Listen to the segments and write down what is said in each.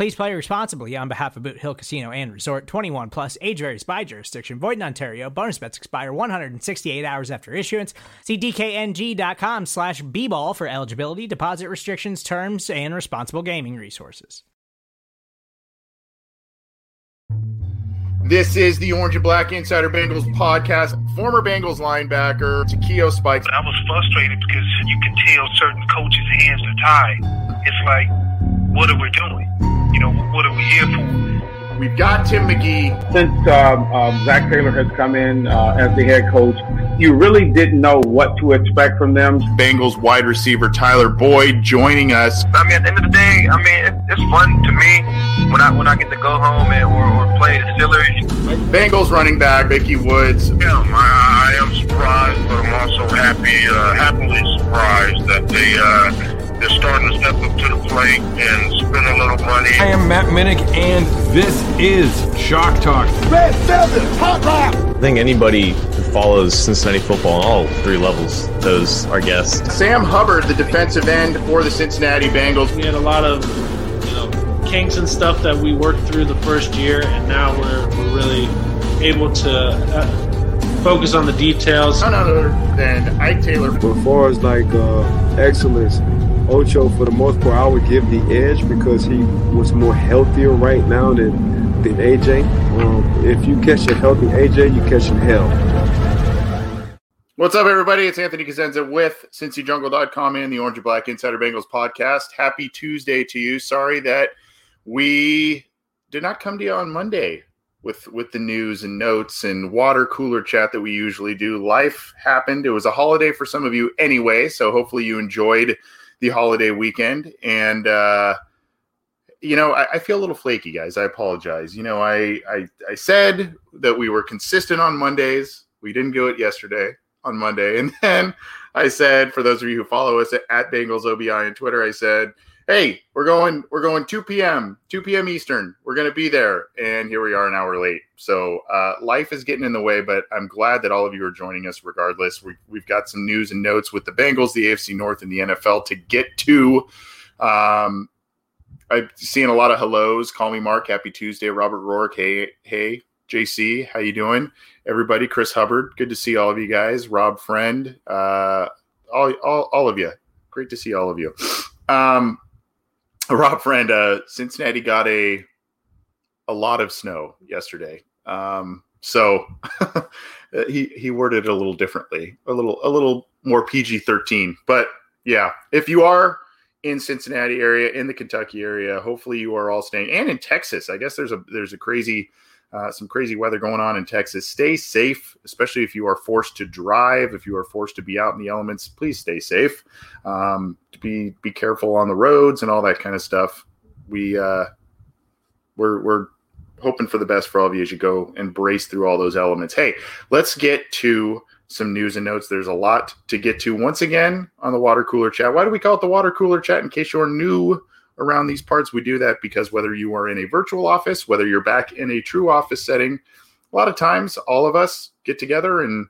Please play responsibly on behalf of Boot Hill Casino and Resort 21 plus age varies by jurisdiction. Void in Ontario. Bonus bets expire 168 hours after issuance. See DKNG.com slash B-ball for eligibility, deposit restrictions, terms, and responsible gaming resources. This is the Orange and Black Insider Bengals podcast. Former Bengals linebacker Takeo Spikes. I was frustrated because you can tell certain coaches' hands are tied. It's like, what are we doing? You know, what are we here for? We've got Tim McGee. Since um, um, Zac Taylor has come in uh, as the head coach, you really didn't know what to expect from them. Bengals wide receiver Tyler Boyd joining us. I mean, at the end of the day, I mean, it, it's fun to me when I when I get to go home and or, or play the Steelers. Bengals running back Ickey Woods. Yeah, I, I am surprised, but I'm also happy, uh, happily surprised that they. Uh, they're starting to step up to the plate and spend a little money. I am Matt Minnick, and this is Shock Talk. Red Velvet Hot Lap. I think anybody who follows Cincinnati football on all three levels knows our guest. Sam Hubbard, the defensive end for the Cincinnati Bengals. We had a lot of you know kinks and stuff that we worked through the first year, and now we're, we're really able to. Uh, focus on the details. None other than Ike Taylor. But as far as like uh, excellence, Ocho, for the most part, I would give the edge because he was more healthier right now than than AJ. Um, if you catch a healthy AJ, you catch him hell. What's up, everybody? It's Anthony Cosenza with CincyJungle.com and the Orange and Black Insider Bengals podcast. Happy Tuesday to you. Sorry that we did not come to you on Monday with with the news and notes and water cooler chat that we usually do. Life happened. It was a holiday for some of you anyway, so hopefully you enjoyed the holiday weekend. And uh, you know, I, I, feel a little flaky, guys. I apologize. You know, I, I I said that we were consistent on Mondays. We didn't do it yesterday on Monday, and then I said, for those of you who follow us at, at Bengals OBI on Twitter, I said hey, we're going, we're going 2 p.m., 2 p.m. Eastern. We're going to be there. And here we are an hour late. So uh, life is getting in the way, but I'm glad that all of you are joining us regardless. We, we've got some news and notes with the Bengals, the AFC North, and the NFL to get to. Um, I'm seeing a lot of hellos. Call me Mark. Happy Tuesday. Robert Rourke. Hey, hey, JC. How you doing? Everybody. Chris Hubbard. Good to see all of you guys. Rob Friend. Uh, all, all, all of you. Great to see all of you. Um, Rob Friend, uh, Cincinnati got a a lot of snow yesterday. Um, so he he worded it a little differently, a little a little more PG thirteen. But yeah, if you are in Cincinnati area, in the Kentucky area, hopefully you are all staying, and in Texas. I guess there's a there's a crazy uh, some crazy weather going on in Texas. Stay safe, especially if you are forced to drive. If you are forced to be out in the elements, please stay safe. Um, be be careful on the roads and all that kind of stuff. We uh, we're we're hoping for the best for all of you as you go and brace through all those elements. Hey, let's get to some news and notes. There's a lot to get to once again on the water cooler chat. Why do we call it the water cooler chat? In case you're new around these parts. We do that because whether you are in a virtual office, whether you're back in a true office setting, a lot of times all of us get together and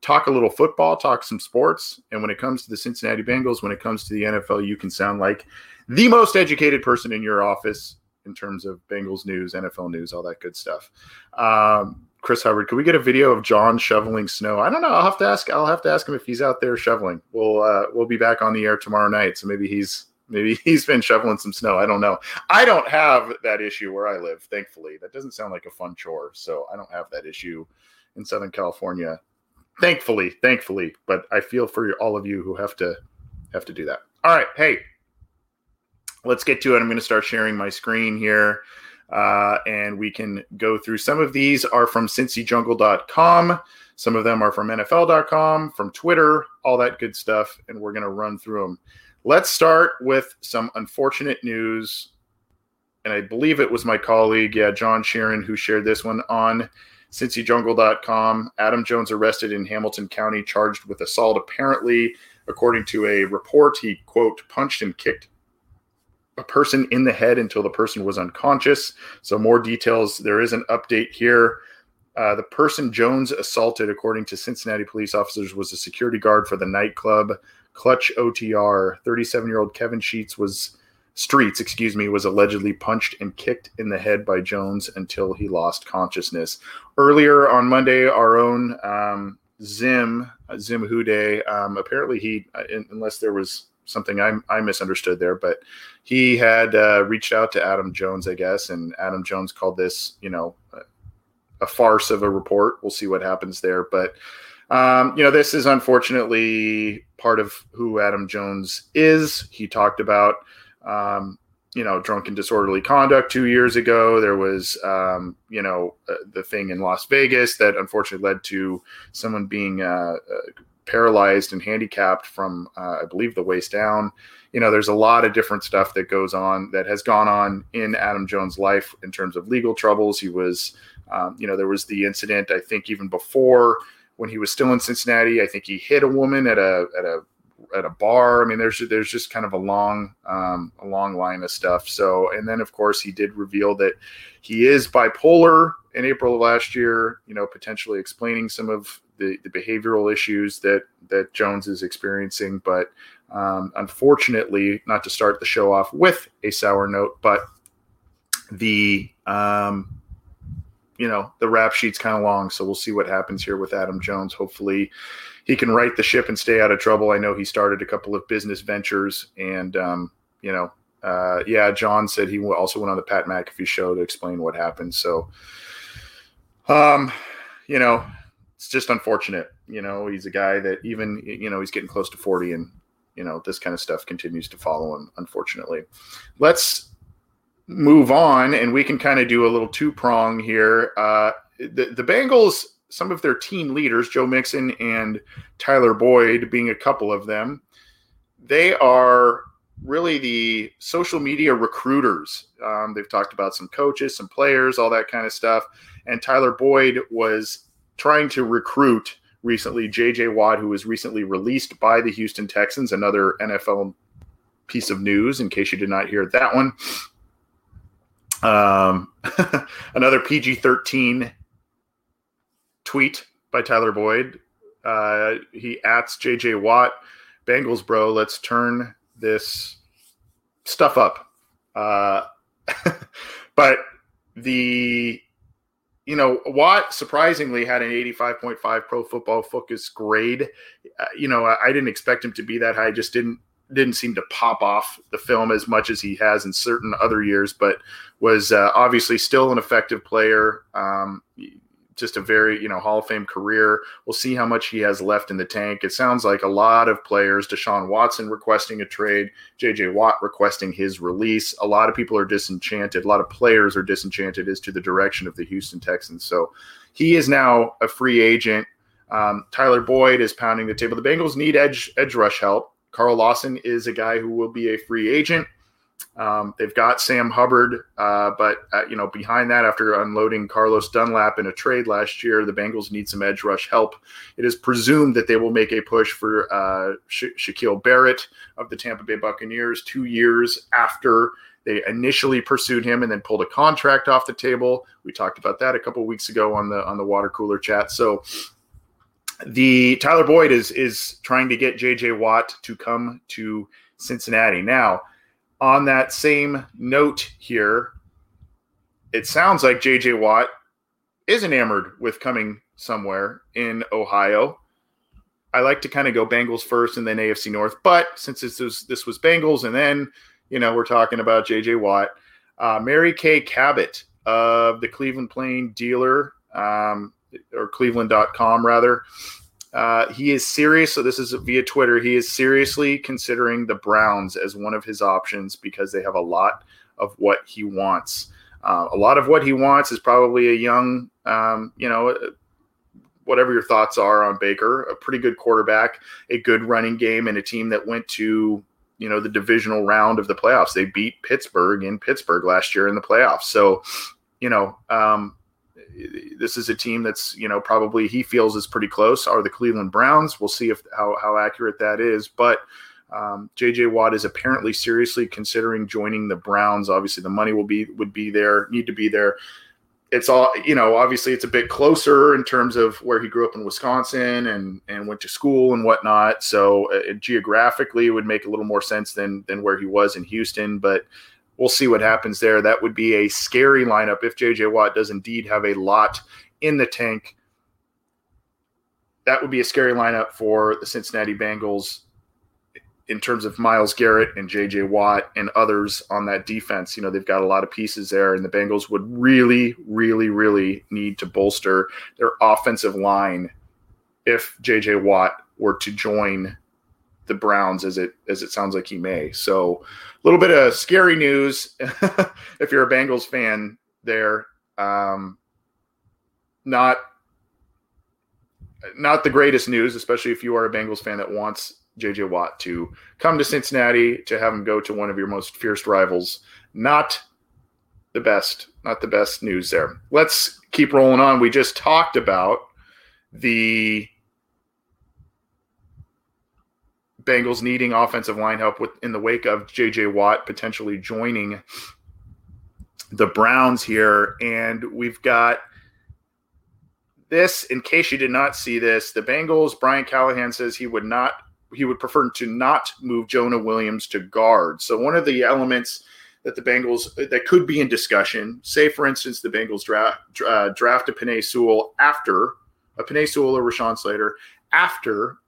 talk a little football, talk some sports. And when it comes to the Cincinnati Bengals, when it comes to the NFL, you can sound like the most educated person in your office in terms of Bengals news, NFL news, all that good stuff. Um, Chris Hubbard, could we get a video of John shoveling snow? I don't know. I'll have to ask. I'll have to ask him if he's out there shoveling. We'll uh, we'll be back on the air tomorrow night, so maybe he's Maybe he's been shoveling some snow. I don't know. I don't have that issue where I live, thankfully. That doesn't sound like a fun chore. So I don't have that issue in Southern California. thankfully, thankfully, but I feel for all of you who have to have to do that. All right, hey, let's get to it. I'm going to start sharing my screen here. Uh, and we can go through some of these are from cincyjungle.com some of them are from nfl.com from twitter all that good stuff and we're going to run through them let's start with some unfortunate news and i believe it was my colleague yeah john sheeran who shared this one on cincyjungle.com adam jones arrested in hamilton county charged with assault apparently according to a report he quote punched and kicked a person in the head until the person was unconscious. So, more details. There is an update here. Uh, the person Jones assaulted, according to Cincinnati police officers, was a security guard for the nightclub Clutch OTR. 37 year old Kevin Sheets was Streets, excuse me, was allegedly punched and kicked in the head by Jones until he lost consciousness. Earlier on Monday, our own um, Zim Zim Hude, um, apparently he, uh, unless there was something I, I misunderstood there, but he had uh, reached out to Adam Jones, I guess, and Adam Jones called this, you know, a farce of a report. We'll see what happens there, but um, you know, this is unfortunately part of who Adam Jones is. He talked about, um, you know, drunken disorderly conduct two years ago. There was, um, you know, uh, the thing in Las Vegas that unfortunately led to someone being uh, uh paralyzed and handicapped from, uh, I believe, the waist down. You know, there's a lot of different stuff that goes on that has gone on in Adam Jones' life in terms of legal troubles. He was, um, you know, there was the incident, I think, even before when he was still in Cincinnati. I think he hit a woman at a at a at a bar. I mean, there's there's just kind of a long um, a long line of stuff. So, and then of course he did reveal that he is bipolar in April of last year. You know, potentially explaining some of the, the behavioral issues that that Jones is experiencing. But um, unfortunately, not to start the show off with a sour note, but the um, you know the rap sheet's kind of long, so we'll see what happens here with Adam Jones. Hopefully, he can right the ship and stay out of trouble. I know he started a couple of business ventures, and um, you know, uh, yeah, John said he also went on the Pat McAfee show to explain what happened. So, um, you know, it's just unfortunate. You know, he's a guy that even you know he's getting close to forty, and you know this kind of stuff continues to follow him. Unfortunately, let's move on, and we can kind of do a little two prong here. Uh, the the Bengals, some of their team leaders, Joe Mixon and Tyler Boyd, being a couple of them, they are really the social media recruiters. Um, they've talked about some coaches, some players, all that kind of stuff. And Tyler Boyd was trying to recruit recently JJ Watt, who was recently released by the Houston Texans. Another NFL piece of news, in case you did not hear that one. Um, another PG 13 tweet by Tyler Boyd. Uh, he asks JJ Watt, Bengals, bro, let's turn this stuff up. Uh, but the you know, Watt surprisingly had an 85.5 Pro Football Focus grade. Uh, you know, I, I, didn't expect him to be that high. Just didn't didn't seem to pop off the film as much as he has in certain other years. But was uh, obviously still an effective player. Um, just a very you know Hall of Fame career. We'll see how much he has left in the tank. It sounds like a lot of players, Deshaun Watson requesting a trade, J.J. Watt requesting his release. A lot of people are disenchanted. A lot of players are disenchanted as to the direction of the Houston Texans. So he is now a free agent. Um, Tyler Boyd is pounding the table. The Bengals need edge edge rush help. Carl Lawson is a guy who will be a free agent. Um, they've got Sam Hubbard, uh, but uh, you know behind that, after unloading Carlos Dunlap in a trade last year, the Bengals need some edge rush help. It is presumed that they will make a push for uh, Sha- Shaquille Barrett of the Tampa Bay Buccaneers two years after they initially pursued him and then pulled a contract off the table. We talked about that a couple weeks ago on the on the water cooler chat. So the Tyler Boyd is is trying to get JJ Watt to come to Cincinnati. Now on that same note here, it sounds like JJ Watt is enamored with coming somewhere in Ohio. I like to kind of go Bengals first and then AFC North, but since this was, this was Bengals and then you know we're talking about JJ Watt, uh, Mary Kay Cabot of the Cleveland Plain Dealer um, or Cleveland.com rather Uh, he is serious. So this is via Twitter. He is seriously considering the Browns as one of his options because they have a lot of what he wants. Uh, a lot of what he wants is probably a young, um, you know, whatever your thoughts are on Baker, a pretty good quarterback, a good running game, and a team that went to you know the divisional round of the playoffs. They beat Pittsburgh in Pittsburgh last year in the playoffs. So, you know, um, this is a team that's you know probably he feels is pretty close. Are the Cleveland Browns? We'll see if how how accurate that is, but. Um, JJ Watt is apparently seriously considering joining the Browns. Obviously, the money will be would be there, need to be there it's all you know obviously it's a bit closer in terms of where he grew up in wisconsin and and went to school and whatnot so uh, geographically it would make a little more sense than than where he was in houston but we'll see what happens there. That would be a scary lineup if jj watt does indeed have a lot in the tank. That would be a scary lineup for the cincinnati bengals in terms of Myles Garrett and JJ Watt and others on that defense. You know, they've got a lot of pieces there, and the Bengals would really, really, really need to bolster their offensive line if JJ Watt were to join the Browns as it as it sounds like he may. So a little bit of scary news if you're a Bengals fan there. Um, not not the greatest news, especially if you are a Bengals fan that wants JJ Watt to come to Cincinnati to have him go to one of your most fierce rivals. Not the best, not the best news there. Let's keep rolling on. We just talked about the Bengals needing offensive line help with in the wake of JJ Watt potentially joining the Browns here and we've got this in case you did not see this the Bengals Brian Callahan says he would not he would prefer to not move Jonah Williams to guard. So one of the elements that the Bengals that could be in discussion, say for instance the Bengals draft uh, draft a Penei Sewell after a Penei Sewell or Rashawn Slater after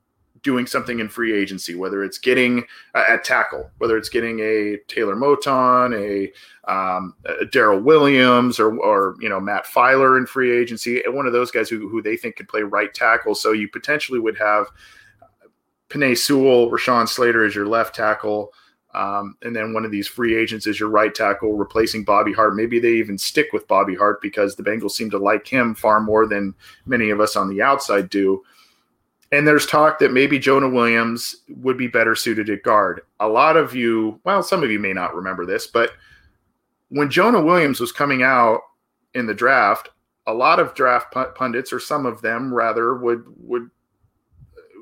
doing something in free agency, whether it's getting uh, at tackle, whether it's getting a Taylor Moton, a, um, a Daryl Williams, or, or you know Matt Feiler in free agency, one of those guys who, who they think could play right tackle. So you potentially would have Penei Sewell, Rashawn Slater is your left tackle. Um, and then one of these free agents is your right tackle, replacing Bobby Hart. Maybe they even stick with Bobby Hart because the Bengals seem to like him far more than many of us on the outside do. And there's talk that maybe Jonah Williams would be better suited at guard. A lot of you, well, some of you may not remember this, but when Jonah Williams was coming out in the draft, a lot of draft pundits, or some of them rather, would would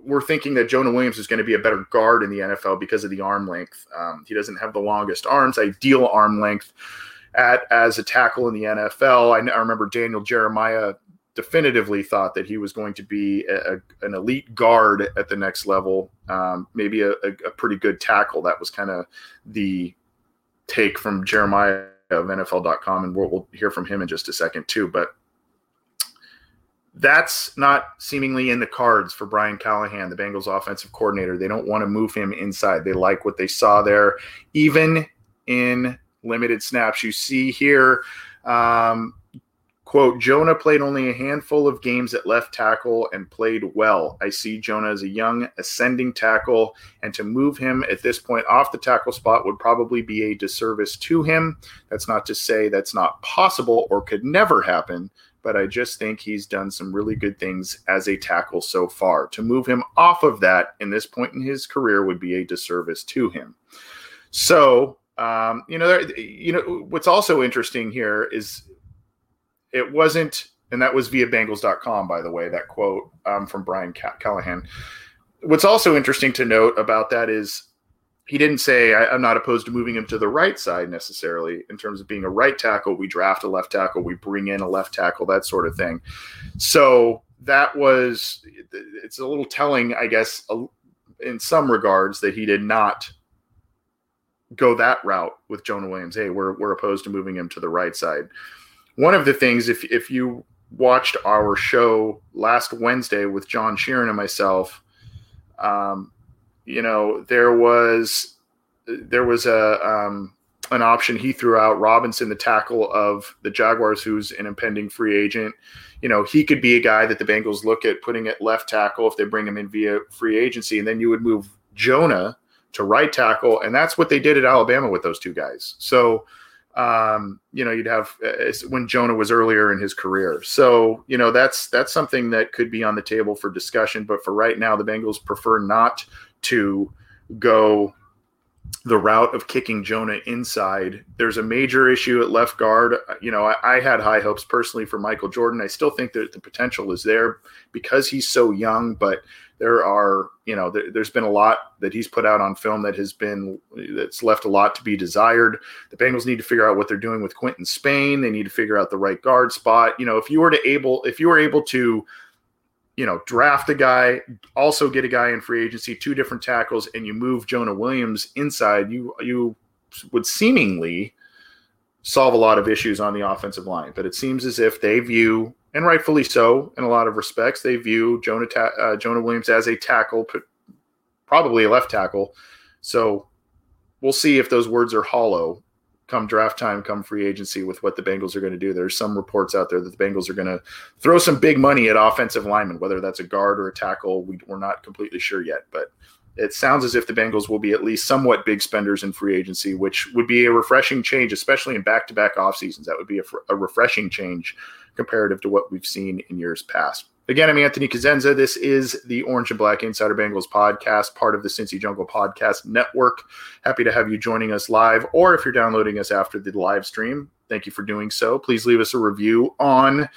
we're thinking that Jonah Williams is going to be a better guard in the NFL because of the arm length. Um, he doesn't have the longest arms, ideal arm length at as a tackle in the NFL. I, I remember Daniel Jeremiah definitively thought that he was going to be a, an elite guard at the next level, um, maybe a, a, pretty good tackle. That was kind of the take from Jeremiah of NFL.com, and we'll, we'll hear from him in just a second too. But that's not seemingly in the cards for Brian Callahan, the Bengals offensive coordinator. They don't want to move him inside. They like what they saw there, even in limited snaps. You see here, um, quote, Jonah played only a handful of games at left tackle and played well. I see Jonah as a young ascending tackle, and to move him at this point off the tackle spot would probably be a disservice to him. That's not to say that's not possible or could never happen but I just think he's done some really good things as a tackle so far. To move him off of that in this point in his career would be a disservice to him. So, um, you know, there, you know, what's also interesting here is it wasn't, and that was via Bengals.com, by the way, that quote um, from Brian Callahan. What's also interesting to note about that is he didn't say I, am not opposed to moving him to the right side necessarily in terms of being a right tackle. We draft a left tackle, we bring in a left tackle, that sort of thing. So that was it's a little telling, I guess, in some regards that he did not go that route with Jonah Williams. Hey, we're we're opposed to moving him to the right side. One of the things, if if you watched our show last Wednesday with John Sheeran and myself. Um, you know, there was there was a um, an option he threw out. Robinson, the tackle of the Jaguars, who's an impending free agent. You know, he could be a guy that the Bengals look at putting at left tackle if they bring him in via free agency. And then you would move Jonah to right tackle. And that's what they did at Alabama with those two guys. So, um, you know, you'd have uh, when Jonah was earlier in his career. So, you know, that's that's something that could be on the table for discussion. But for right now, the Bengals prefer not to go the route of kicking Jonah inside. There's a major issue at left guard. You know, I, I, had high hopes personally for Michael Jordan. I still think that the potential is there because he's so young, but there are, you know, there, has been a lot that he's put out on film that has been, that's left a lot to be desired. The Bengals need to figure out what they're doing with Quinton Spain. They need to figure out the right guard spot. You know, if you were to able, if you were able to, you know, draft a guy, also get a guy in free agency, two different tackles, and you move Jonah Williams inside, you you would seemingly solve a lot of issues on the offensive line. But it seems as if they view, and rightfully so, in a lot of respects, they view Jonah ta- uh, Jonah Williams as a tackle, probably a left tackle. So we'll see if those words are hollow come draft time, come free agency with what the Bengals are going to do. There's some reports out there that the Bengals are going to throw some big money at offensive linemen, whether that's a guard or a tackle. We, we're not completely sure yet, but it sounds as if the Bengals will be at least somewhat big spenders in free agency, which would be a refreshing change, especially in back to back off seasons. That would be a, a refreshing change comparative to what we've seen in years past. Again, I'm Anthony Cosenza. This is the Orange and Black Insider Bengals podcast, part of the Cincy Jungle Podcast Network. Happy to have you joining us live, or if you're downloading us after the live stream, thank you for doing so. Please leave us a review on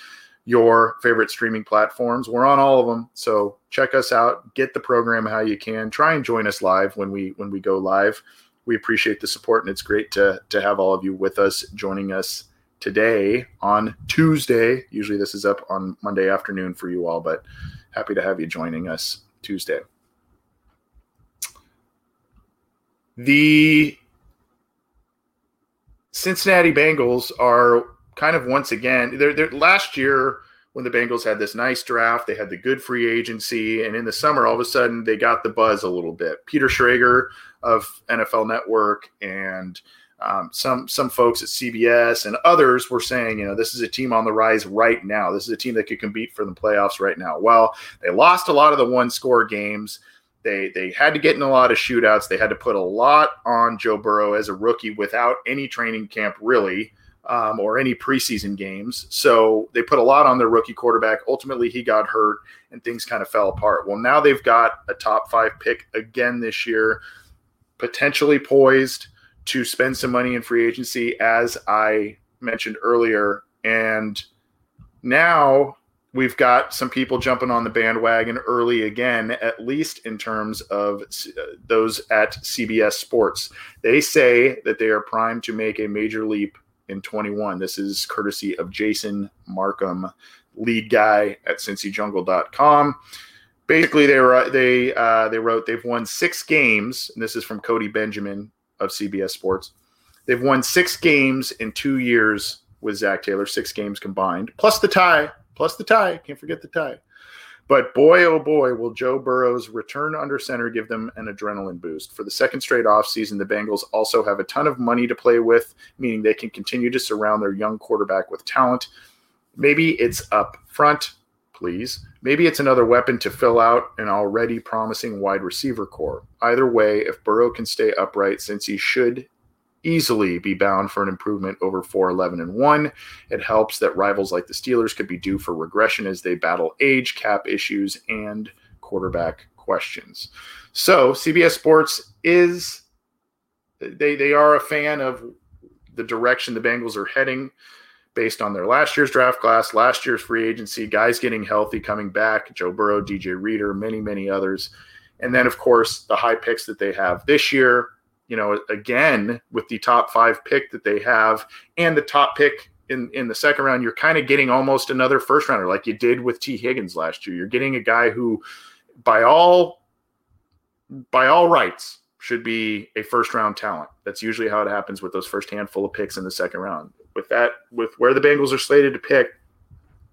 your favorite streaming platforms. We're on all of them, so check us out. Get the program how you can. Try and join us live when we when we go live. We appreciate the support, and it's great to to have all of you with us, joining us today on Tuesday. Usually this is up on Monday afternoon for you all, but happy to have you joining us Tuesday. The Cincinnati Bengals are kind of once again, they're, they're, last year when the Bengals had this nice draft, they had the good free agency, and in the summer, all of a sudden, they got the buzz a little bit. Peter Schrager of NFL Network and um, some some folks at CBS and others were saying, you know, this is a team on the rise right now. This is a team that could compete for the playoffs right now. Well, they lost a lot of the one score games. They they had to get in a lot of shootouts. They had to put a lot on Joe Burrow as a rookie without any training camp really. Um, or any preseason games. So they put a lot on their rookie quarterback. Ultimately, he got hurt and things kind of fell apart. Well, now they've got a top five pick again this year, potentially poised to spend some money in free agency, as I mentioned earlier. And now we've got some people jumping on the bandwagon early again, at least in terms of uh, those at CBS Sports. They say that they are primed to make a major leap in 21. This is courtesy of Jason Marcum, lead guy at cincyjungle.com. Basically, they were they uh, they wrote they've won six games, and this is from Cody Benjamin of CBS Sports. They've won six games in two years with Zac Taylor, six games combined, plus the tie, plus the tie. Can't forget the tie. But boy, oh boy, will Joe Burrow's return under center give them an adrenaline boost. For the second straight offseason, the Bengals also have a ton of money to play with, meaning they can continue to surround their young quarterback with talent. Maybe it's up front, please. Maybe it's another weapon to fill out an already promising wide receiver corps. Either way, if Burrow can stay upright, since he should easily be bound for an improvement over 4 11 and 1, it helps that rivals like the Steelers could be due for regression as they battle age, cap issues, and quarterback questions. So, CBS Sports is they they are a fan of the direction the Bengals are heading based on their last year's draft class, last year's free agency, guys getting healthy, coming back, Joe Burrow, DJ Reader, many, many others. And then, of course, the high picks that they have this year, you know, again, with the top five pick that they have and the top pick in, in the second round, you're kind of getting almost another first rounder like you did with Tee Higgins last year. You're getting a guy who, by all by all rights, should be a first round talent. That's usually how it happens with those first handful of picks in the second round with that with where the Bengals are slated to pick,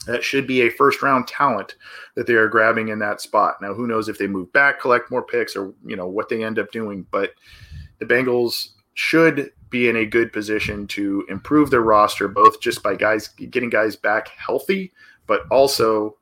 that should be a first round talent that they are grabbing in that spot. Now, who knows if they move back, collect more picks, or you know what they end up doing, but the Bengals should be in a good position to improve their roster, both just by guys getting guys back healthy, but also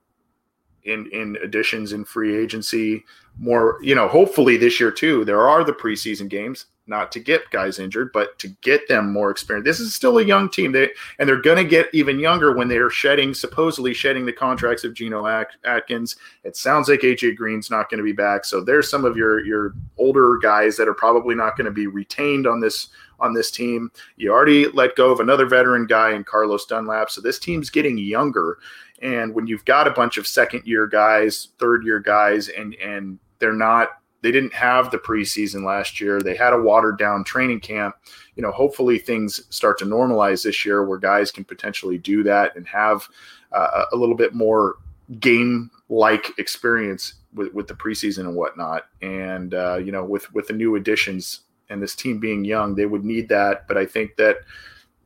in in additions in free agency. More, you know, hopefully this year too. There are the preseason games, not to get guys injured, but to get them more experience. This is still a young team, they, and they're going to get even younger when they're shedding, supposedly shedding the contracts of Geno Atkins. It sounds like AJ Green's not going to be back, so there's some of your your older guys that are probably not going to be retained on this on this team. You already let go of another veteran guy in Carlos Dunlap, so this team's getting younger. And when you've got a bunch of second year guys, third year guys, and and they're not they didn't have the preseason last year. They had a watered down training camp. You know, hopefully things start to normalize this year where guys can potentially do that and have uh, a little bit more game like experience with, with the preseason and whatnot. And, uh, you know, with, with the new additions and this team being young, they would need that. But I think that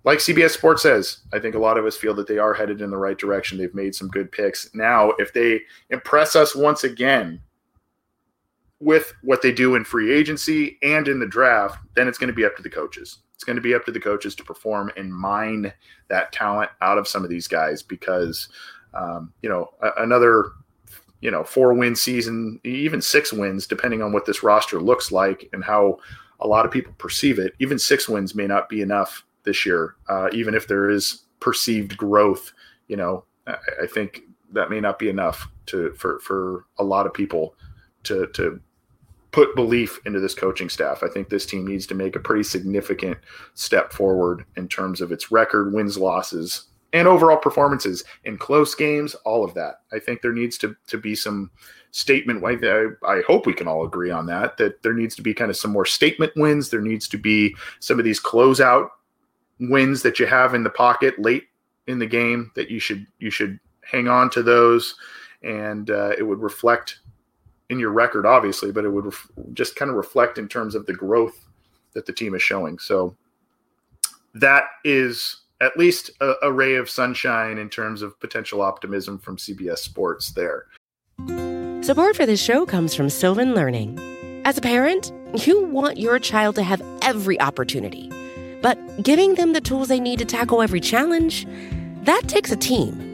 like CBS Sports says, I think a lot of us feel that they are headed in the right direction. They've made some good picks. Now, if they impress us once again with what they do in free agency and in the draft, then it's going to be up to the coaches. It's going to be up to the coaches to perform and mine that talent out of some of these guys because, um, you know, another, you know, four win season, even six wins, depending on what this roster looks like and how a lot of people perceive it, even six wins may not be enough this year, uh, even if there is perceived growth. You know, I, I think that may not be enough to for for a lot of people to to put belief into this coaching staff. I think this team needs to make a pretty significant step forward in terms of its record, wins, losses, and overall performances in close games, all of that. I think there needs to, to be some statement. I, I hope we can all agree on that, that there needs to be kind of some more statement wins. There needs to be some of these closeout wins that you have in the pocket late in the game that you should you should hang on to those and uh, it would reflect in your record obviously but it would ref- just kind of reflect in terms of the growth that the team is showing. So that is at least a, a ray of sunshine in terms of potential optimism from cbs sports there. Support for this show comes from sylvan learning. As a parent you want your child to have every opportunity but giving them the tools they need to tackle every challenge, that takes a team.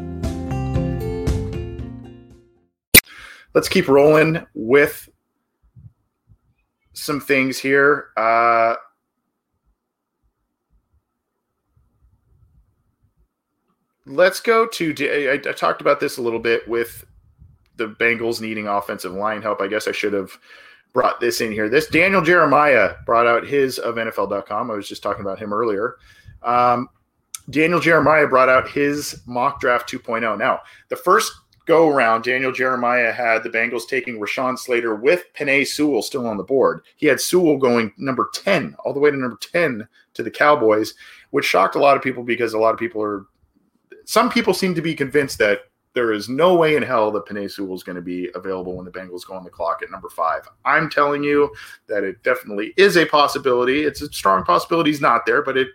Let's keep rolling with some things here. Uh, let's go to. I, I talked about this a little bit with the Bengals needing offensive line help. I guess I should have brought this in here. This Daniel Jeremiah brought out his of NFL.com. I was just talking about him earlier. Um, Daniel Jeremiah brought out his mock draft 2.0. Now, the first go around, Daniel Jeremiah had the Bengals taking Rashawn Slater with Penei Sewell still on the board. He had Sewell going number 10, all the way to number 10 to the Cowboys, which shocked a lot of people because a lot of people are, some people seem to be convinced that there is no way in hell that Penei Sewell is going to be available when the Bengals go on the clock at number five. I'm telling you that it definitely is a possibility. It's a strong possibility he's not there, but it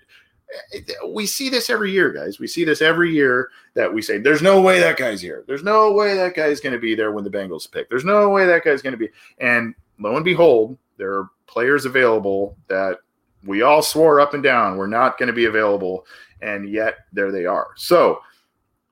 we see this every year, guys. We see this every year that we say, there's no way that guy's here. There's no way that guy's going to be there when the Bengals pick. There's no way that guy's going to be. And lo and behold, there are players available that we all swore up and down were not going to be available. And yet there they are. So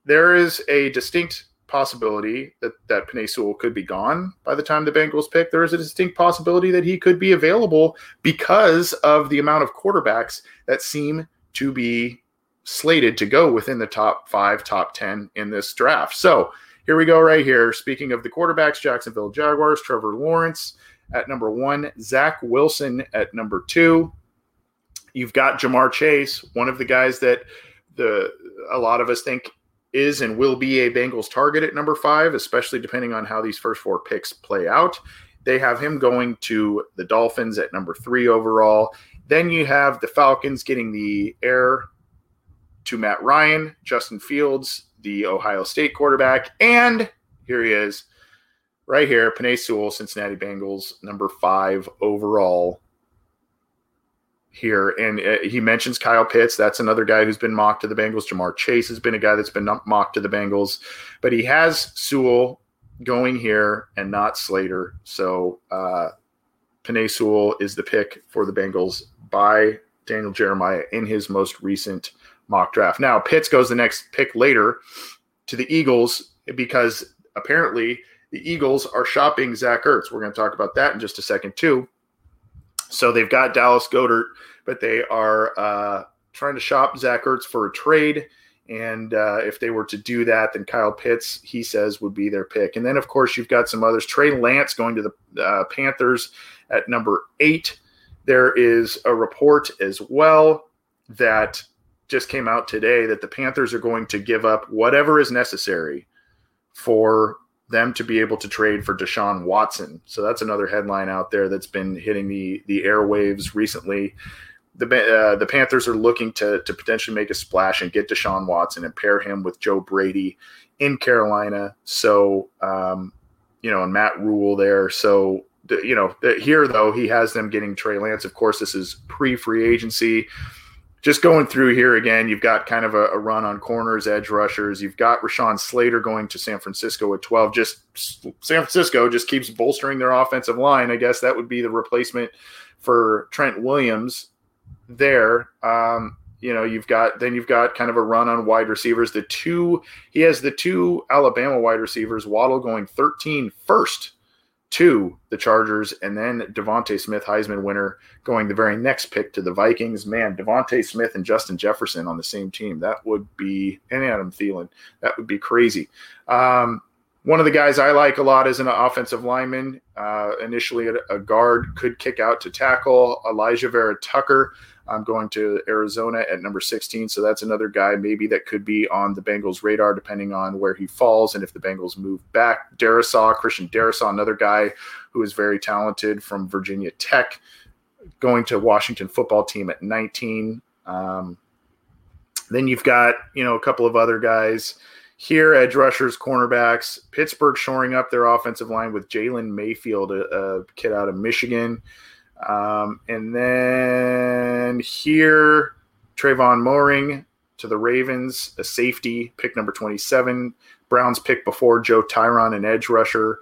there is a distinct possibility that, that Penei Sewell could be gone by the time the Bengals pick. There is a distinct possibility that he could be available because of the amount of quarterbacks that seem to be slated to go within the top five, top 10 in this draft. So here we go, right here. Speaking of the quarterbacks, Jacksonville Jaguars, Trevor Lawrence at number one, Zach Wilson at number two. You've got Ja'Marr Chase, one of the guys that the a lot of us think is and will be a Bengals target at number five, especially depending on how these first four picks play out. They have him going to the Dolphins at number three overall. Then you have the Falcons getting the heir to Matt Ryan, Justin Fields, the Ohio State quarterback, and here he is, right here, Penei Sewell, Cincinnati Bengals, number five overall. Here, and uh, he mentions Kyle Pitts. That's another guy who's been mocked to the Bengals. Ja'Marr Chase has been a guy that's been mocked to the Bengals, but he has Sewell going here and not Slater. So uh, Penei Sewell is the pick for the Bengals by Daniel Jeremiah in his most recent mock draft. Now, Pitts goes the next pick later to the Eagles because apparently the Eagles are shopping Zach Ertz. We're going to talk about that in just a second, too. So they've got Dallas Goedert, but they are uh, trying to shop Zach Ertz for a trade. And uh, if they were to do that, then Kyle Pitts, he says, would be their pick. And then, of course, you've got some others. Trey Lance going to the uh, Panthers at number eight. There is a report as well that just came out today that the Panthers are going to give up whatever is necessary for them to be able to trade for Deshaun Watson. So that's another headline out there that's been hitting the the airwaves recently the uh, the Panthers are looking to to potentially make a splash and get Deshaun Watson and pair him with Joe Brady in Carolina. So um, you know, and Matt Rhule there. So you know, here though he has them getting Trey Lance. Of course, this is pre free agency. Just going through here again, you've got kind of a, a, run on corners, edge rushers. You've got Rashawn Slater going to San Francisco at 12. Just San Francisco just keeps bolstering their offensive line. I guess that would be the replacement for Trent Williams there. Um, you know, you've got then you've got kind of a run on wide receivers. The two he has the two Alabama wide receivers, Waddle going 13 first to the Chargers, and then DeVonta Smith, Heisman winner, going the very next pick to the Vikings. Man, DeVonta Smith and Justin Jefferson on the same team. That would be and Adam Thielen. That would be crazy. Um, one of the guys I like a lot is an offensive lineman. Uh, initially, a guard could kick out to tackle. Alijah Vera-Tucker. I'm going to Arizona at number 16. So that's another guy maybe that could be on the Bengals' radar depending on where he falls and if the Bengals move back. Darrisaw, Christian Darrisaw, another guy who is very talented from Virginia Tech, going to Washington football team at 19. Um, then you've got, you know, a couple of other guys here, edge rushers, cornerbacks. Pittsburgh shoring up their offensive line with Jalen Mayfield, a, a, kid out of Michigan. Um, and then here, Trevon Moehrig to the Ravens, a safety, pick number 27. Browns pick before Joe Tryon, an edge rusher.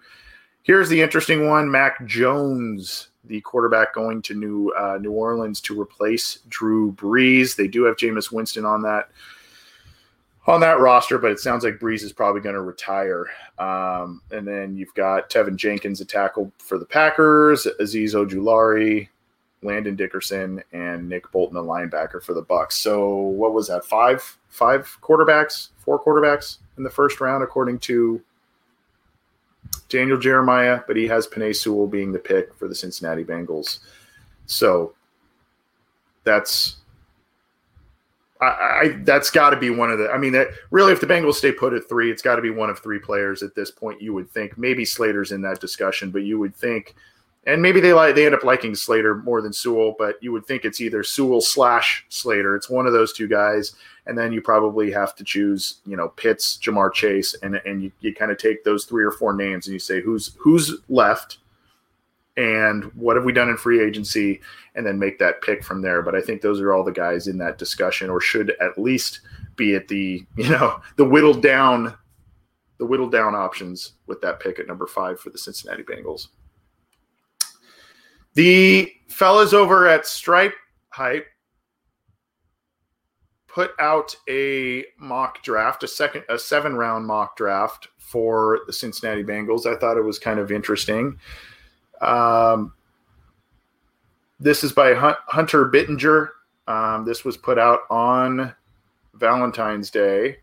Here's the interesting one Mac Jones, the quarterback going to New uh, New Orleans to replace Drew Brees. They do have Jameis Winston on that on that roster, but it sounds like Brees is probably going to retire. Um, and then you've got Teven Jenkins, a tackle for the Packers, Azeez Ojulari, Landon Dickerson, and Nick Bolton, a linebacker for the Bucks. So what was that? Five, five quarterbacks, four quarterbacks in the first round, according to Daniel Jeremiah. But he has Penei Sewell being the pick for the Cincinnati Bengals. So that's I, I that's got to be one of the. I mean, that really, if the Bengals stay put at three, it's got to be one of three players at this point. You would think maybe Slater's in that discussion, but you would think, and maybe they like they end up liking Slater more than Sewell, but you would think it's either Sewell slash Slater. It's one of those two guys, and then you probably have to choose, you know, Pitts, Ja'Marr Chase, and and you, you kind of take those three or four names and you say who's who's left and what have we done in free agency and then make that pick from there. But i think those are all the guys in that discussion or should at least be at the you know the whittled down the whittled down options with that pick at number five for the cincinnati bengals. The fellas over at stripe hype put out a mock draft a second a seven round mock draft for the cincinnati bengals. I thought it was kind of interesting um, this is by Hunter Bittinger. Um, this was put out on Valentine's Day.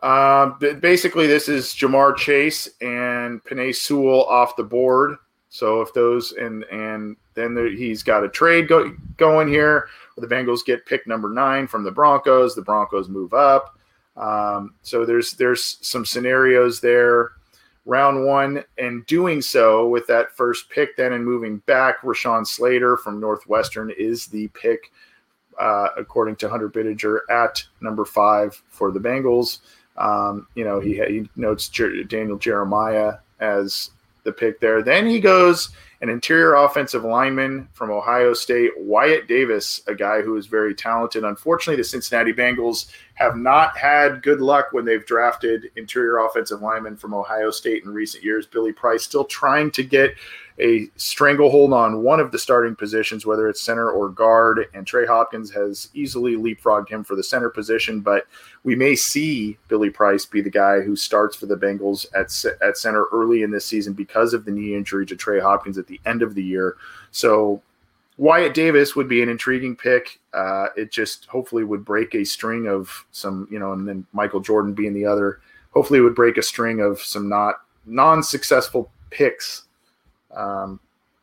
Uh, basically, this is Ja'Marr Chase and Penei Sewell off the board. So if those and and then there, he's got a trade go, going here. The Bengals get pick number nine from the Broncos. The Broncos move up. Um, so there's there's some scenarios there. Round one, and doing so with that first pick, then and moving back, Rashawn Slater from Northwestern is the pick, uh, according to Hunter Bittinger, at number five for the Bengals. Um, you know, he, he notes Jer- Daniel Jeremiah as the pick there. Then he goes an interior offensive lineman from Ohio State, Wyatt Davis, a guy who is very talented. Unfortunately, the Cincinnati Bengals have not had good luck when they've drafted interior offensive linemen from Ohio State in recent years. Billy Price still trying to get a stranglehold on one of the starting positions, whether it's center or guard. And Trey Hopkins has easily leapfrogged him for the center position. But we may see Billy Price be the guy who starts for the Bengals at, at center early in this season because of the knee injury to Trey Hopkins at the end of the year. So Wyatt Davis would be an intriguing pick. Uh, it just hopefully would break a string of some, you know, and then Michael Jordan being the other. Hopefully, it would break a string of some not non-successful picks um,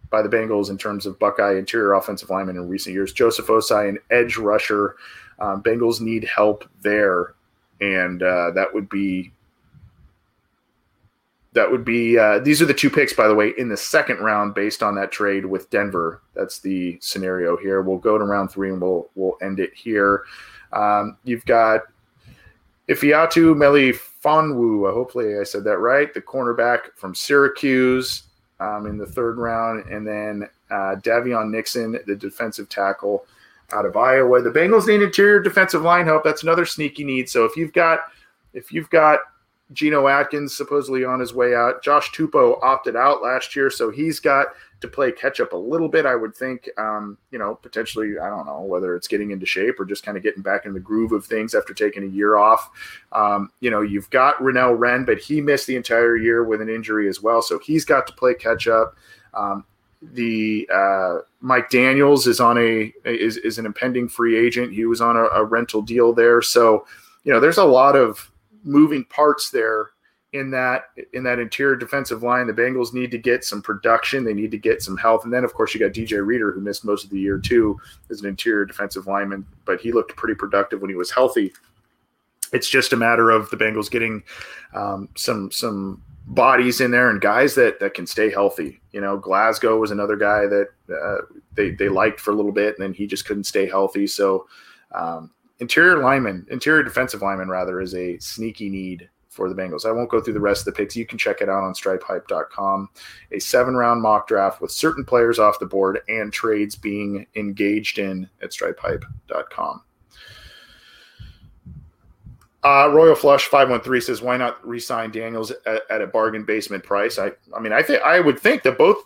by the Bengals in terms of Buckeye interior offensive lineman in recent years. Joseph Ossai, an edge rusher. Um, Bengals need help there, and uh, that would be that would be uh, these are the two picks by the way in the second round based on that trade with denver that's the scenario here we'll go to round three and we'll we'll end it here um, you've got Ifeatu Melifonwu, hopefully I said that right, the cornerback from Syracuse um, in the third round, and then uh, Daviyon Nixon, the defensive tackle out of Iowa. The Bengals need interior defensive line help. That's another sneaky need. So if you've got if you've got Geno Atkins supposedly on his way out, Josh Tupou opted out last year, so he's got to play catch up a little bit. I would think, um, you know, potentially, I don't know whether it's getting into shape or just kind of getting back in the groove of things after taking a year off. Um, you know, you've got Renell Wren, but he missed the entire year with an injury as well, so he's got to play catch up. Um, the uh, Mike Daniels is on a is, is an impending free agent. He was on a, a rental deal there, so you know, there's a lot of moving parts there in that in that interior defensive line. The Bengals need to get some production. They need to get some health. And then of course you got DJ Reader who missed most of the year too as an interior defensive lineman, but he looked pretty productive when he was healthy. It's just a matter of the Bengals getting um, some some bodies in there and guys that that can stay healthy. You know, Glasgow was another guy that uh, they they liked for a little bit, and then he just couldn't stay healthy. So, um, interior lineman, interior defensive lineman rather, is a sneaky need for the Bengals. I won't go through the rest of the picks. You can check it out on stripehype.com. A seven round mock draft with certain players off the board and trades being engaged in at stripehype.com. Uh, Royal Flush five one three says, "Why not re-sign Daniels at, at, a bargain basement price?" I, I mean, I think I would think that both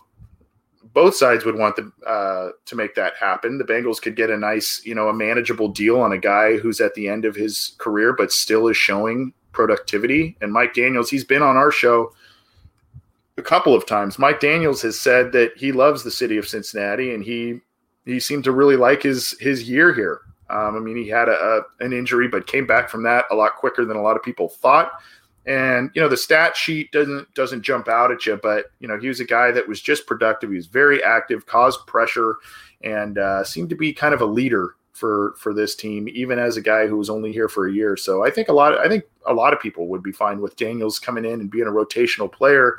both sides would want the, uh, to make that happen. The Bengals could get a nice, you know, a manageable deal on a guy who's at the end of his career but still is showing productivity. And Mike Daniels, he's been on our show a couple of times. Mike Daniels has said that he loves the city of Cincinnati and he he seemed to really like his his year here. Um, I mean, he had a, a, an injury, but came back from that a lot quicker than a lot of people thought. And you know, the stat sheet doesn't doesn't jump out at you, but you know, he was a guy that was just productive. He was very active, caused pressure, and uh, seemed to be kind of a leader for for this team, even as a guy who was only here for a year. So I think a lot of, I think a lot of people would be fine with Daniels coming in and being a rotational player.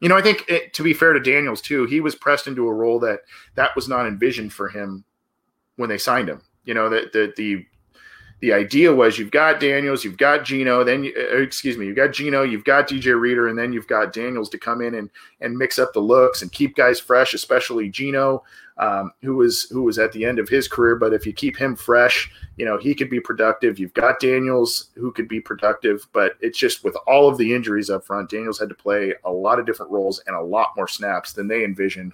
You know, I think it, to be fair to Daniels too, he was pressed into a role that that was not envisioned for him when they signed him. You know, that the, the the idea was you've got Daniels, you've got Geno, then you, uh, excuse me, you've got Geno, you've got DJ Reader, and then you've got Daniels to come in and and mix up the looks and keep guys fresh, especially Geno, um, who was who was at the end of his career. But if you keep him fresh, you know he could be productive. You've got Daniels who could be productive, but it's just with all of the injuries up front, Daniels had to play a lot of different roles and a lot more snaps than they envisioned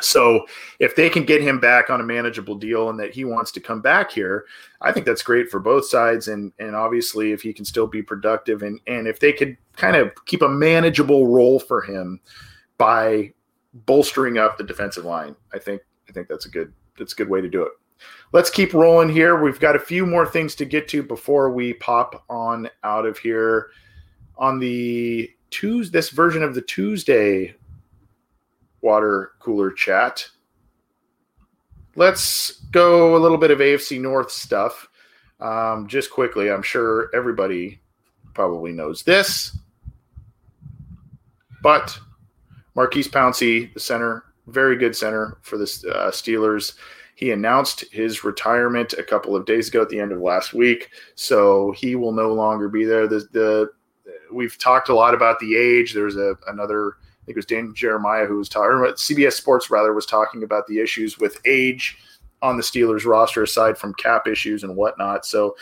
so if they can get him back on a manageable deal and that he wants to come back here, I think that's great for both sides. And and obviously if he can still be productive and and if they could kind of keep a manageable role for him by bolstering up the defensive line, I think I think that's a good that's a good way to do it. let's keep rolling here. We've got a few more things to get to before we pop on out of here. On the Tuesday, this version of the Tuesday water cooler chat, let's go a little bit of AFC North stuff. Um, just quickly, I'm sure everybody probably knows this, but Maurkice Pouncey, the center, very good center for the uh, Steelers. He announced his retirement a couple of days ago at the end of last week, so he will no longer be there. The, the we've talked a lot about the age. There's a another think it was Dan Jeremiah who was talking CBS Sports rather was talking about the issues with age on the Steelers roster aside from cap issues and whatnot. So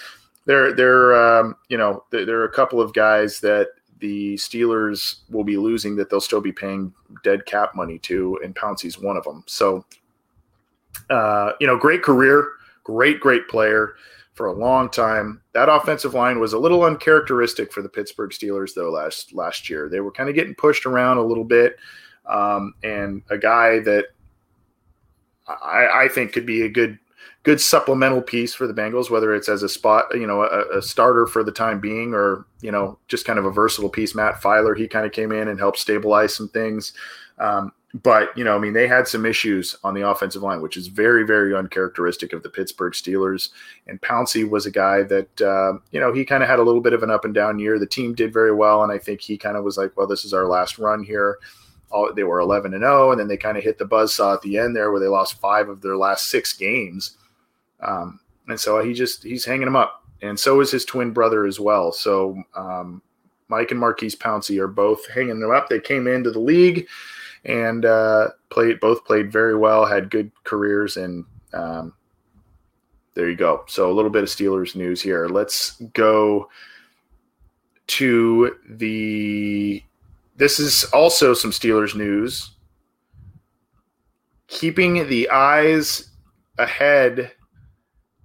there, there, um, you know, there, there, are a couple of guys that the Steelers will be losing that they'll still be paying dead cap money to, and Pouncey's one of them. So, uh, you know, great career, great, great player for a long time. That offensive line was a little uncharacteristic for the Pittsburgh Steelers though last last year. They were kind of getting pushed around a little bit, um, and a guy that I, I, think could be a good good supplemental piece for the Bengals, whether it's as a spot, you know, a, a, starter for the time being, or you know, just kind of a versatile piece. Matt Feiler, he kind of came in and helped stabilize some things. Um, but you know, I mean, they had some issues on the offensive line, which is very, very uncharacteristic of the Pittsburgh Steelers. And Pouncey was a guy that uh, you know he kind of had a little bit of an up and down year. The team did very well, and I think he kind of was like, well, this is our last run here. All, they were 11 and 0, and then they kind of hit the buzz saw at the end there, where they lost five of their last six games. Um, and so he just he's hanging them up, and so is his twin brother as well. So um, Mike and Maurkice Pouncey are both hanging them up. They came into the league and uh, played both played very well, had good careers, and um, there you go. So a little bit of Steelers news here. Let's go to the. This is also some Steelers news. Keeping the eyes ahead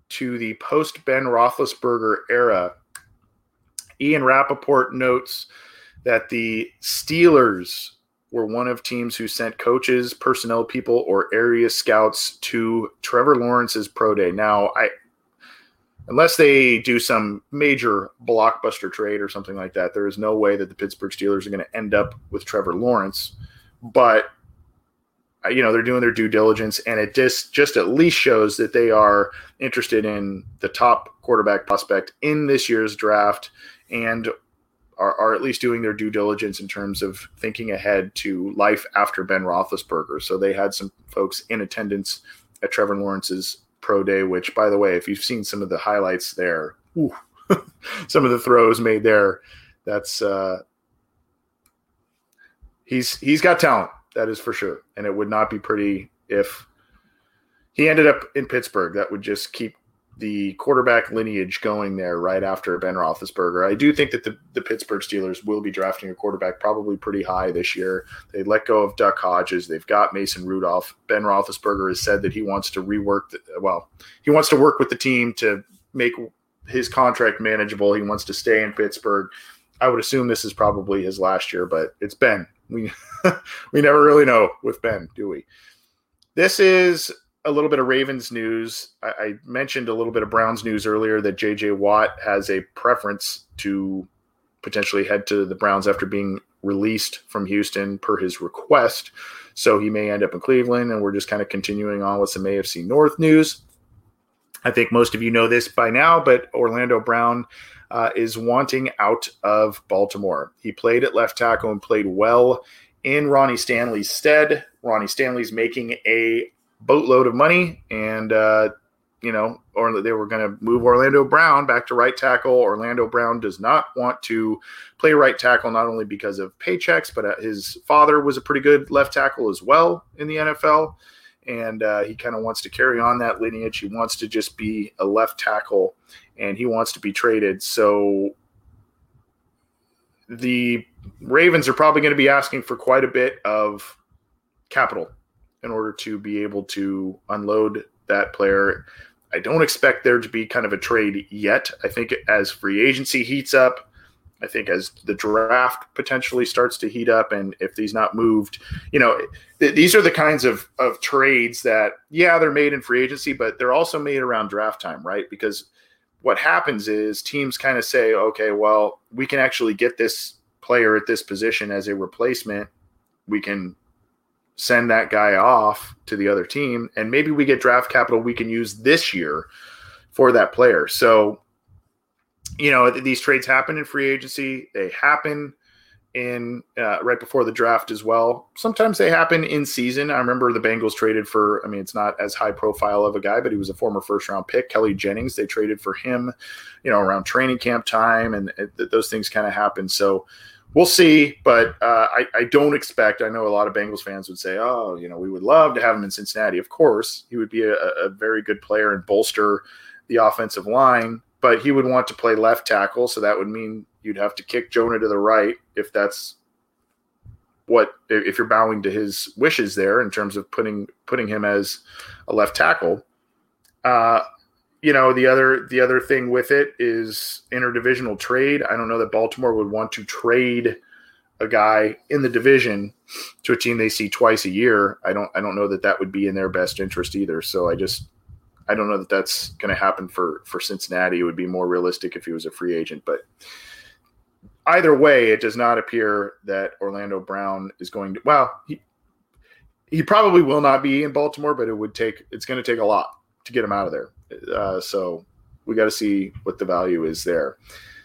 to the post Ben Roethlisberger era. Ian Rapoport notes that the Steelers were one of teams who sent coaches, personnel people, or area scouts to Trevor Lawrence's pro day. Now, I unless they do some major blockbuster trade or something like that, there is no way that the Pittsburgh Steelers are going to end up with Trevor Lawrence. But uh, you know they're doing their due diligence, and it just just at least shows that they are interested in the top quarterback prospect in this year's draft and are, are at least doing their due diligence in terms of thinking ahead to life after Ben Roethlisberger. So they had some folks in attendance at Trevor Lawrence's pro day, which, by the way, if you've seen some of the highlights there, some of the throws made there, that's uh, he's he's got talent. That is for sure, and it would not be pretty if he ended up in Pittsburgh. That would just keep the quarterback lineage going there right after Ben Roethlisberger. I do think that the, the Pittsburgh Steelers will be drafting a quarterback probably pretty high this year. They let go of Duck Hodges. They've got Mason Rudolph. Ben Roethlisberger has said that he wants to rework, the, well, he wants to work with the team to make his contract manageable. He wants to stay in Pittsburgh. I would assume this is probably his last year, but it's Ben. We we never really know with Ben, do we? This is a little bit of Ravens news. I, I, mentioned a little bit of Browns news earlier that J.J. Watt has a preference to potentially head to the Browns after being released from Houston per his request. So he may end up in Cleveland, and we're just kind of continuing on with some AFC North news. I think most of you know this by now, but Orlando Brown uh, is wanting out of Baltimore. He played at left tackle and played well in Ronnie Stanley's stead. Ronnie Stanley's making a boatload of money, and uh, you know, or they were going to move Orlando Brown back to right tackle. Orlando Brown does not want to play right tackle, not only because of paychecks, but uh, his father was a pretty good left tackle as well in the NFL. And uh, he kind of wants to carry on that lineage. He wants to just be a left tackle and he wants to be traded. So the Ravens are probably going to be asking for quite a bit of capital in order to be able to unload that player. I don't expect there to be kind of a trade yet. I think as free agency heats up I think as the draft potentially starts to heat up, and if he's not moved, you know, th- these are the kinds of of trades that, yeah, they're made in free agency, but they're also made around draft time, right? Because what happens is teams kind of say, okay, well, we can actually get this player at this position as a replacement. We can send that guy off to the other team, and maybe we get draft capital we can use this year for that player. So you know these trades happen in free agency. They happen in uh, right before the draft as well. Sometimes they happen in season. I remember the bengals traded for i mean it's not as high profile of a guy but he was a former first round pick kelly jennings. They traded for him you know around training camp time and it, those things kind of happen. So we'll see but uh, I, I don't expect i know a lot of bengals fans would say oh you know we would love to have him in cincinnati of course he would be a, a very good player and bolster the offensive line but he would want to play left tackle, so that would mean you'd have to kick Jonah to the right if that's what if you're bowing to his wishes there in terms of putting putting him as a left tackle. Uh, you know the other the other thing with it is interdivisional trade. I don't know that Baltimore would want to trade a guy in the division to a team they see twice a year. I don't I don't know that that would be in their best interest either. So I just I don't know that that's going to happen for for Cincinnati. It would be more realistic if he was a free agent, but either way, it does not appear that Orlando Brown is going to. Well, he he probably will not be in Baltimore, but it would take. It's going to take a lot to get him out of there. Uh, so we got to see what the value is there.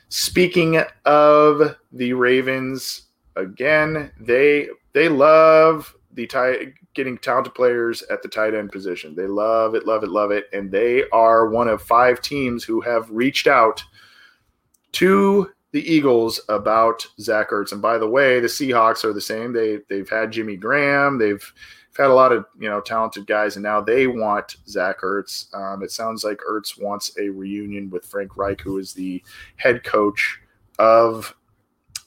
Speaking of the Ravens, again, they they love the tight getting talented players at the tight end position. They love it, love it, love it. And they are one of five teams who have reached out to the Eagles about Zach Ertz. And by the way, the Seahawks are the same. They they've had Jimmy Graham. They've had a lot of you know talented guys, and now they want Zach Ertz. Um, it sounds like Ertz wants a reunion with Frank Reich, who is the head coach of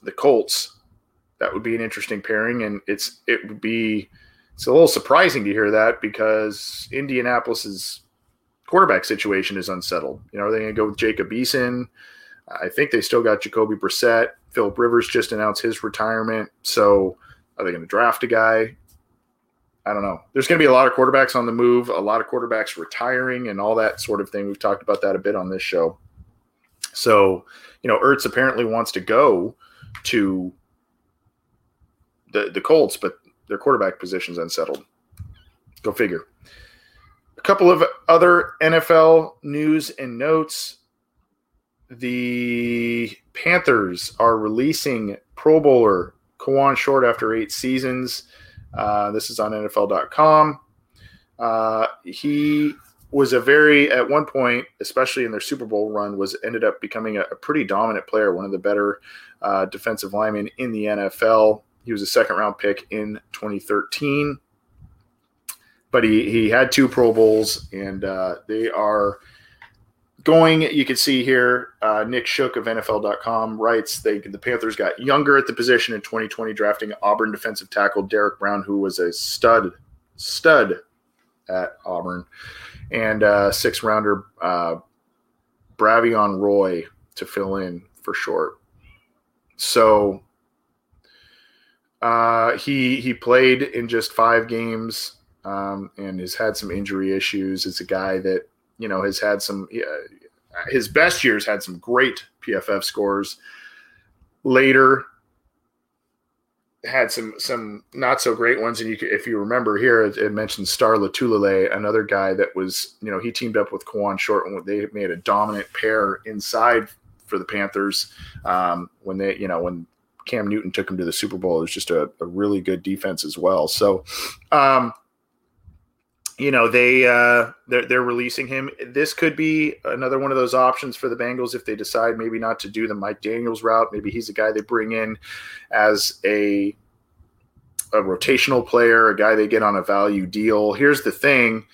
the Colts. That would be an interesting pairing, and it's it would be it's a little surprising to hear that because Indianapolis's quarterback situation is unsettled. You know, are they going to go with Jacob Eason? I think they still got Jacoby Brissett. Philip Rivers just announced his retirement. So are they going to draft a guy? I don't know. There's going to be a lot of quarterbacks on the move, a lot of quarterbacks retiring, and all that sort of thing. We've talked about that a bit on this show. So, you know, Ertz apparently wants to go to the the Colts, but their quarterback position's unsettled. Go figure. A couple of other NFL news and notes. The Panthers are releasing Pro Bowler Kawann Short after eight seasons. Uh, this is on NFL.com. Uh, he was a very at one point, especially in their Super Bowl run, was ended up becoming a, a pretty dominant player, one of the better uh, defensive linemen in the NFL. He was a second round pick in 2013, but he he had two Pro Bowls, and uh, they are going. You can see here, uh, Nick Shook of NFL.com writes they the Panthers got younger at the position in 2020, drafting Auburn defensive tackle Derrick Brown, who was a stud stud at Auburn, and uh, six rounder uh, Bravvion Roy to fill in for short. So uh, he he played in just five games um, and has had some injury issues. It's a guy that you know has had some. Uh, his best years had some great PFF scores. Later, had some some not so great ones. And you, if you remember here, it, it mentioned Star Lotulelei, another guy that was you know he teamed up with Kawann Short and they made a dominant pair inside for the Panthers um, when they you know when Cam Newton took him to the Super Bowl. It was just a, a really good defense as well. So, um, you know they uh, they're, they're releasing him. This could be another one of those options for the Bengals if they decide maybe not to do the Mike Daniels route. Maybe he's a guy they bring in as a a rotational player, a guy they get on a value deal. Here's the thing.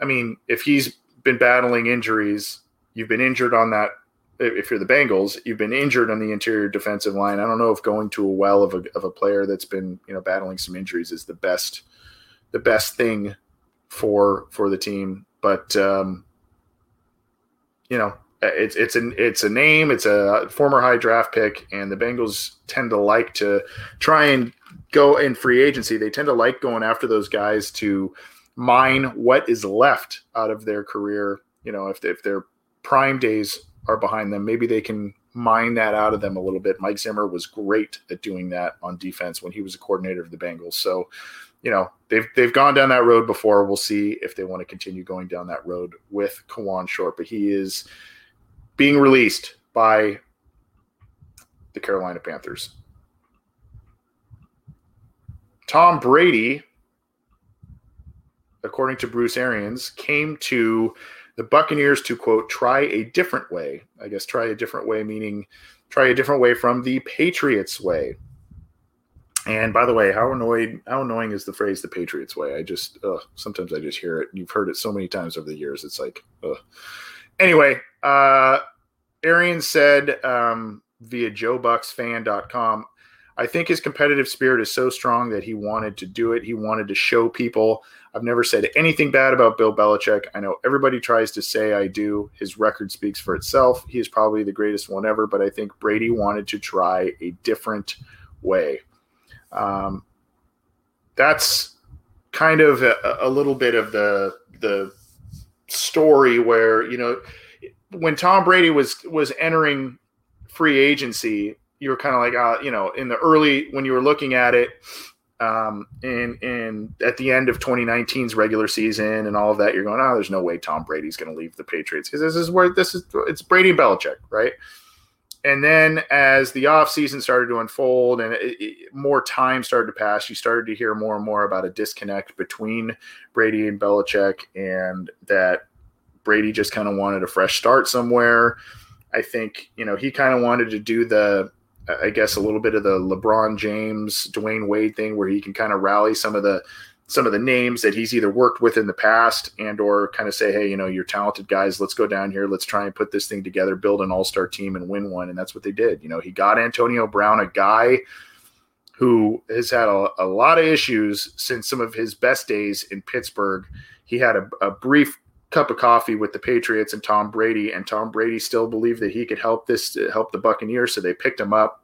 I mean, if he's been battling injuries, you've been injured on that if you're the Bengals, you've been injured on the interior defensive line. I don't know if going to a well of a, of a player that's been you know battling some injuries is the best the best thing for for the team. But um, you know, it's it's an it's a name. It's a former high draft pick, and the Bengals tend to like to try and go in free agency. They tend to like going after those guys to mine what is left out of their career. You know, if if their prime days are behind them, maybe they can mine that out of them a little bit. Mike Zimmer was great at doing that on defense when he was a coordinator of the Bengals. So, you know, they've they've gone down that road before. We'll see if they want to continue going down that road with Kawann Short, but he is being released by the Carolina Panthers. Tom Brady, according to Bruce Arians, came to the Buccaneers to quote try a different way. I guess try a different way meaning try a different way from the Patriots way. And by the way, how annoyed how annoying is the phrase the Patriots way? I just ugh, sometimes I just hear it. You've heard it so many times over the years. It's like ugh. anyway, uh Arian said um, via joebucsfan.com, I think his competitive spirit is so strong that he wanted to do it. He wanted to show people I've never said anything bad about Bill Belichick. I know everybody tries to say I do. His record speaks for itself. He is probably the greatest one ever, but I think Brady wanted to try a different way. Um, that's kind of a, a little bit of the the story where you know when Tom Brady was was entering free agency, you were kind of like, uh, you know, in the early when you were looking at it, um, and and at the end of 2019's regular season and all of that, you're going, oh, there's no way Tom Brady's going to leave the Patriots because this is where this is it's Brady and Belichick, right? And then as the offseason started to unfold and it, it, more time started to pass, you started to hear more and more about a disconnect between Brady and Belichick, and that Brady just kind of wanted a fresh start somewhere. I think you know he kind of wanted to do the I guess a little bit of the LeBron James, Dwyane Wade thing, where he can kind of rally some of the some of the names that he's either worked with in the past and or kind of say, hey, you know, you're talented guys. Let's go down here. Let's try and put this thing together, build an all-star team and win one. And that's what they did. You know, he got Antonio Brown, a guy who has had a, a lot of issues since some of his best days in Pittsburgh. He had a, a brief cup of coffee with the Patriots and Tom Brady, and Tom Brady still believed that he could help this help the Buccaneers, so they picked him up.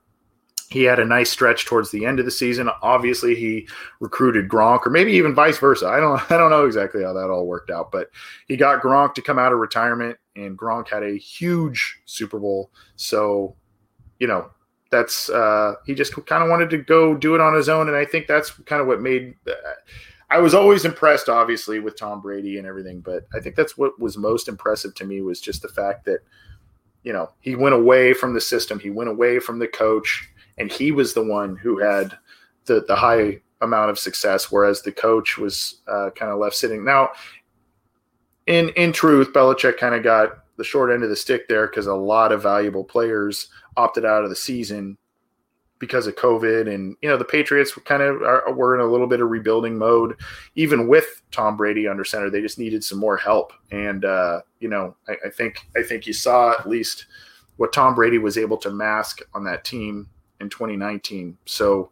He had a nice stretch towards the end of the season. Obviously, he recruited Gronk, or maybe even vice versa. I don't I don't know exactly how that all worked out, but he got Gronk to come out of retirement, and Gronk had a huge Super Bowl. So, you know, that's uh, he just kind of wanted to go do it on his own, and I think that's kind of what made. Uh, I was always impressed, obviously, with Tom Brady and everything, but I think that's what was most impressive to me was just the fact that, you know, he went away from the system, he went away from the coach, and he was the one who had the the high amount of success, whereas the coach was uh, kind of left sitting. Now, in in truth, Belichick kind of got the short end of the stick there because a lot of valuable players opted out of the season because of COVID, and you know the Patriots kind of were in a little bit of rebuilding mode, even with Tom Brady under center. They just needed some more help, and uh, you know I, I, think I think you saw at least what Tom Brady was able to mask on that team in 2019. So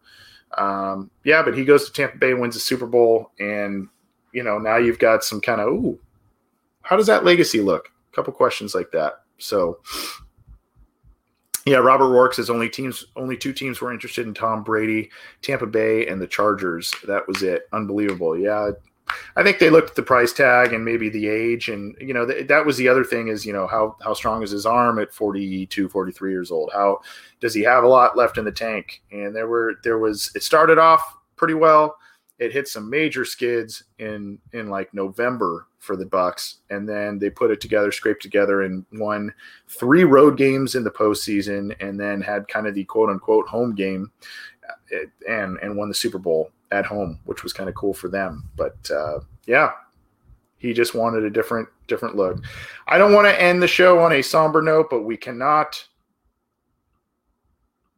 um, yeah, but he goes to Tampa Bay, wins the Super Bowl, and you know now you've got some kind of ooh, how does that legacy look? A couple questions like that. So yeah, Robert Rourke says only teams, only two teams were interested in Tom Brady, Tampa Bay and the Chargers. That was it. Unbelievable. Yeah, I think they looked at the price tag and maybe the age, and you know th- that was the other thing is you know how how strong is his arm at 42, 43 years old? How does he have a lot left in the tank? And there were there was it started off pretty well. It hit some major skids in in like November for the Bucs, and then they put it together, scraped together, and won three road games in the postseason, and then had kind of the quote unquote home game, uh, and and won the Super Bowl at home, which was kind of cool for them. But uh, yeah, he just wanted a different different look. I don't want to end the show on a somber note, but we cannot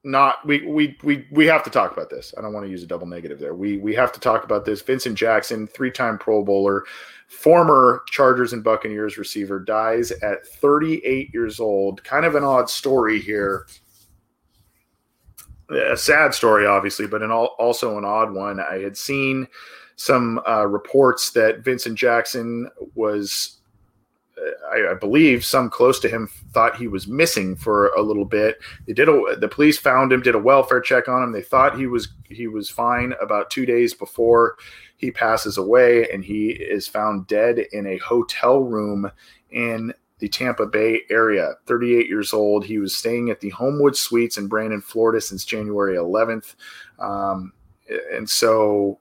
not we we we we have to talk about this. I don't want to use a double negative there. We we have to talk about this. Vincent Jackson, three-time Pro Bowler, former Chargers and Buccaneers receiver, dies at 38 years old. Kind of an odd story here. A sad story, obviously, but an all, also an odd one. I had seen some uh, reports that Vincent Jackson was I, I, believe some close to him thought he was missing for a little bit. They did a, the police found him, did a welfare check on him. They thought he was he was fine about two days before he passes away, and he is found dead in a hotel room in the Tampa Bay area. 38 years old. He was staying at the Homewood Suites in Brandon, Florida, since January 11th, um, and so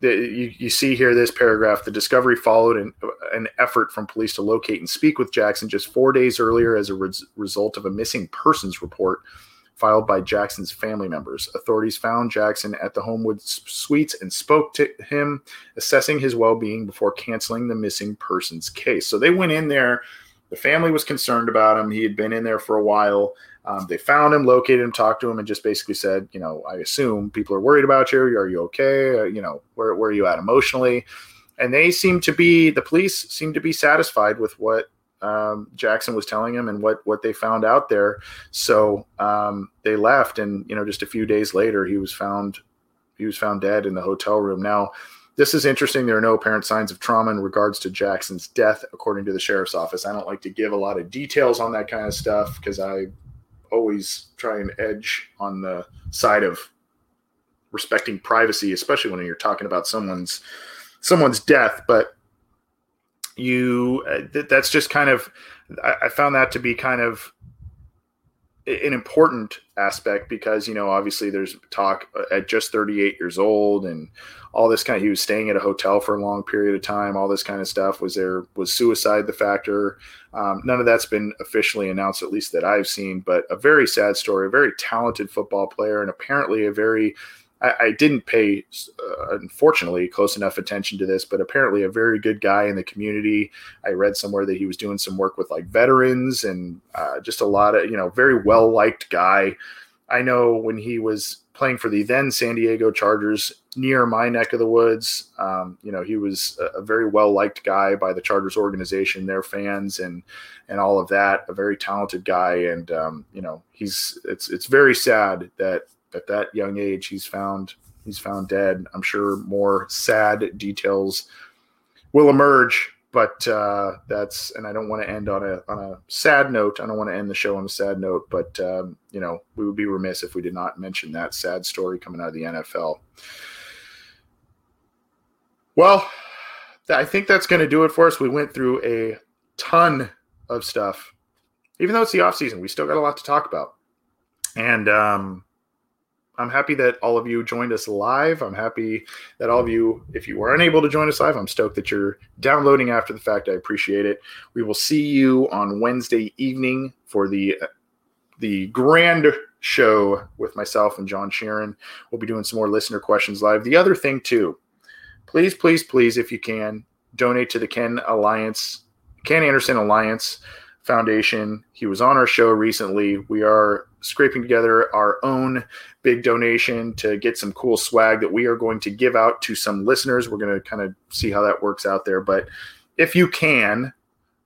you, you, see here this paragraph the discovery followed an, an, effort from police to locate and speak with jackson just four days earlier as a res- result of a missing persons report filed by jackson's family members authorities found jackson at the homewood suites and spoke to him assessing his well-being before canceling the missing persons case so they went in there the family was concerned about him he had been in there for a while um, they found him, located him, talked to him, and just basically said, you know, I assume people are worried about you. Are you okay? Uh, you know, where, where are you at emotionally? And they seem to be, the police seem to be satisfied with what um, Jackson was telling him and what, what they found out there. So um, they left. And, you know, just a few days later, he was found, he was found dead in the hotel room. Now, this is interesting. There are no apparent signs of trauma in regards to Jackson's death, according to the sheriff's office. I don't like to give a lot of details on that kind of stuff because I always try and edge on the side of respecting privacy, especially when you're talking about someone's someone's death. But you, uh, that's just kind of, I, I found that to be kind of an important aspect because you know obviously there's talk uh, at just 38 years old and all this kind of he was staying at a hotel for a long period of time all this kind of stuff. Was there was suicide the factor? Um, none of that's been officially announced at least that i've seen but a very sad story a very talented football player and apparently a very I, I didn't pay, uh, unfortunately, close enough attention to this, but apparently a very good guy in the community. I read somewhere that he was doing some work with like veterans and uh, just a lot of, you know, very well liked guy. I know when he was playing for the then San Diego Chargers near my neck of the woods, um, you know, he was a, a very well liked guy by the Chargers organization, their fans, and and all of that. A very talented guy, and um, you know, he's it's it's very sad that at that young age he's found he's found dead. I'm sure more sad details will emerge, but uh, that's and I don't want to end on a on a sad note. I don't want to end the show on a sad note, but um, you know we would be remiss if we did not mention that sad story coming out of the NFL. Well, I think that's going to do it for us. We went through a ton of stuff. Even though it's the off season, we still got a lot to talk about. And um, I'm happy that all of you joined us live. I'm happy that all of you, if you were unable to join us live, I'm stoked that you're downloading after the fact. I appreciate it. We will see you on Wednesday evening for the uh, the grand show with myself and John Sheeran. We'll be doing some more listener questions live. The other thing too, please, please, please, if you can, donate to the Ken Alliance, Ken Anderson Alliance Foundation. He was on our show recently. We are scraping together our own big donation to get some cool swag that we are going to give out to some listeners. We're going to kind of see how that works out there. But if you can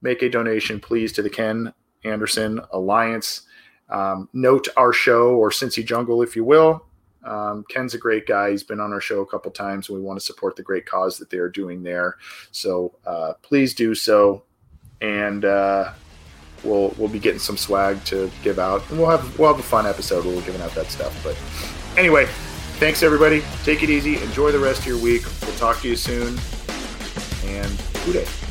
make a donation, please, to the Ken Anderson Alliance. Um, note our show or Cincy Jungle, if you will. Um, Ken's a great guy. He's been on our show a couple times, we want to support the great cause that they are doing there. So uh, please do so. And uh, we'll we'll be getting some swag to give out, and we'll have we'll have a fun episode where we're giving out that stuff. But anyway, thanks everybody. Take it easy. Enjoy the rest of your week. We'll talk to you soon. And good day.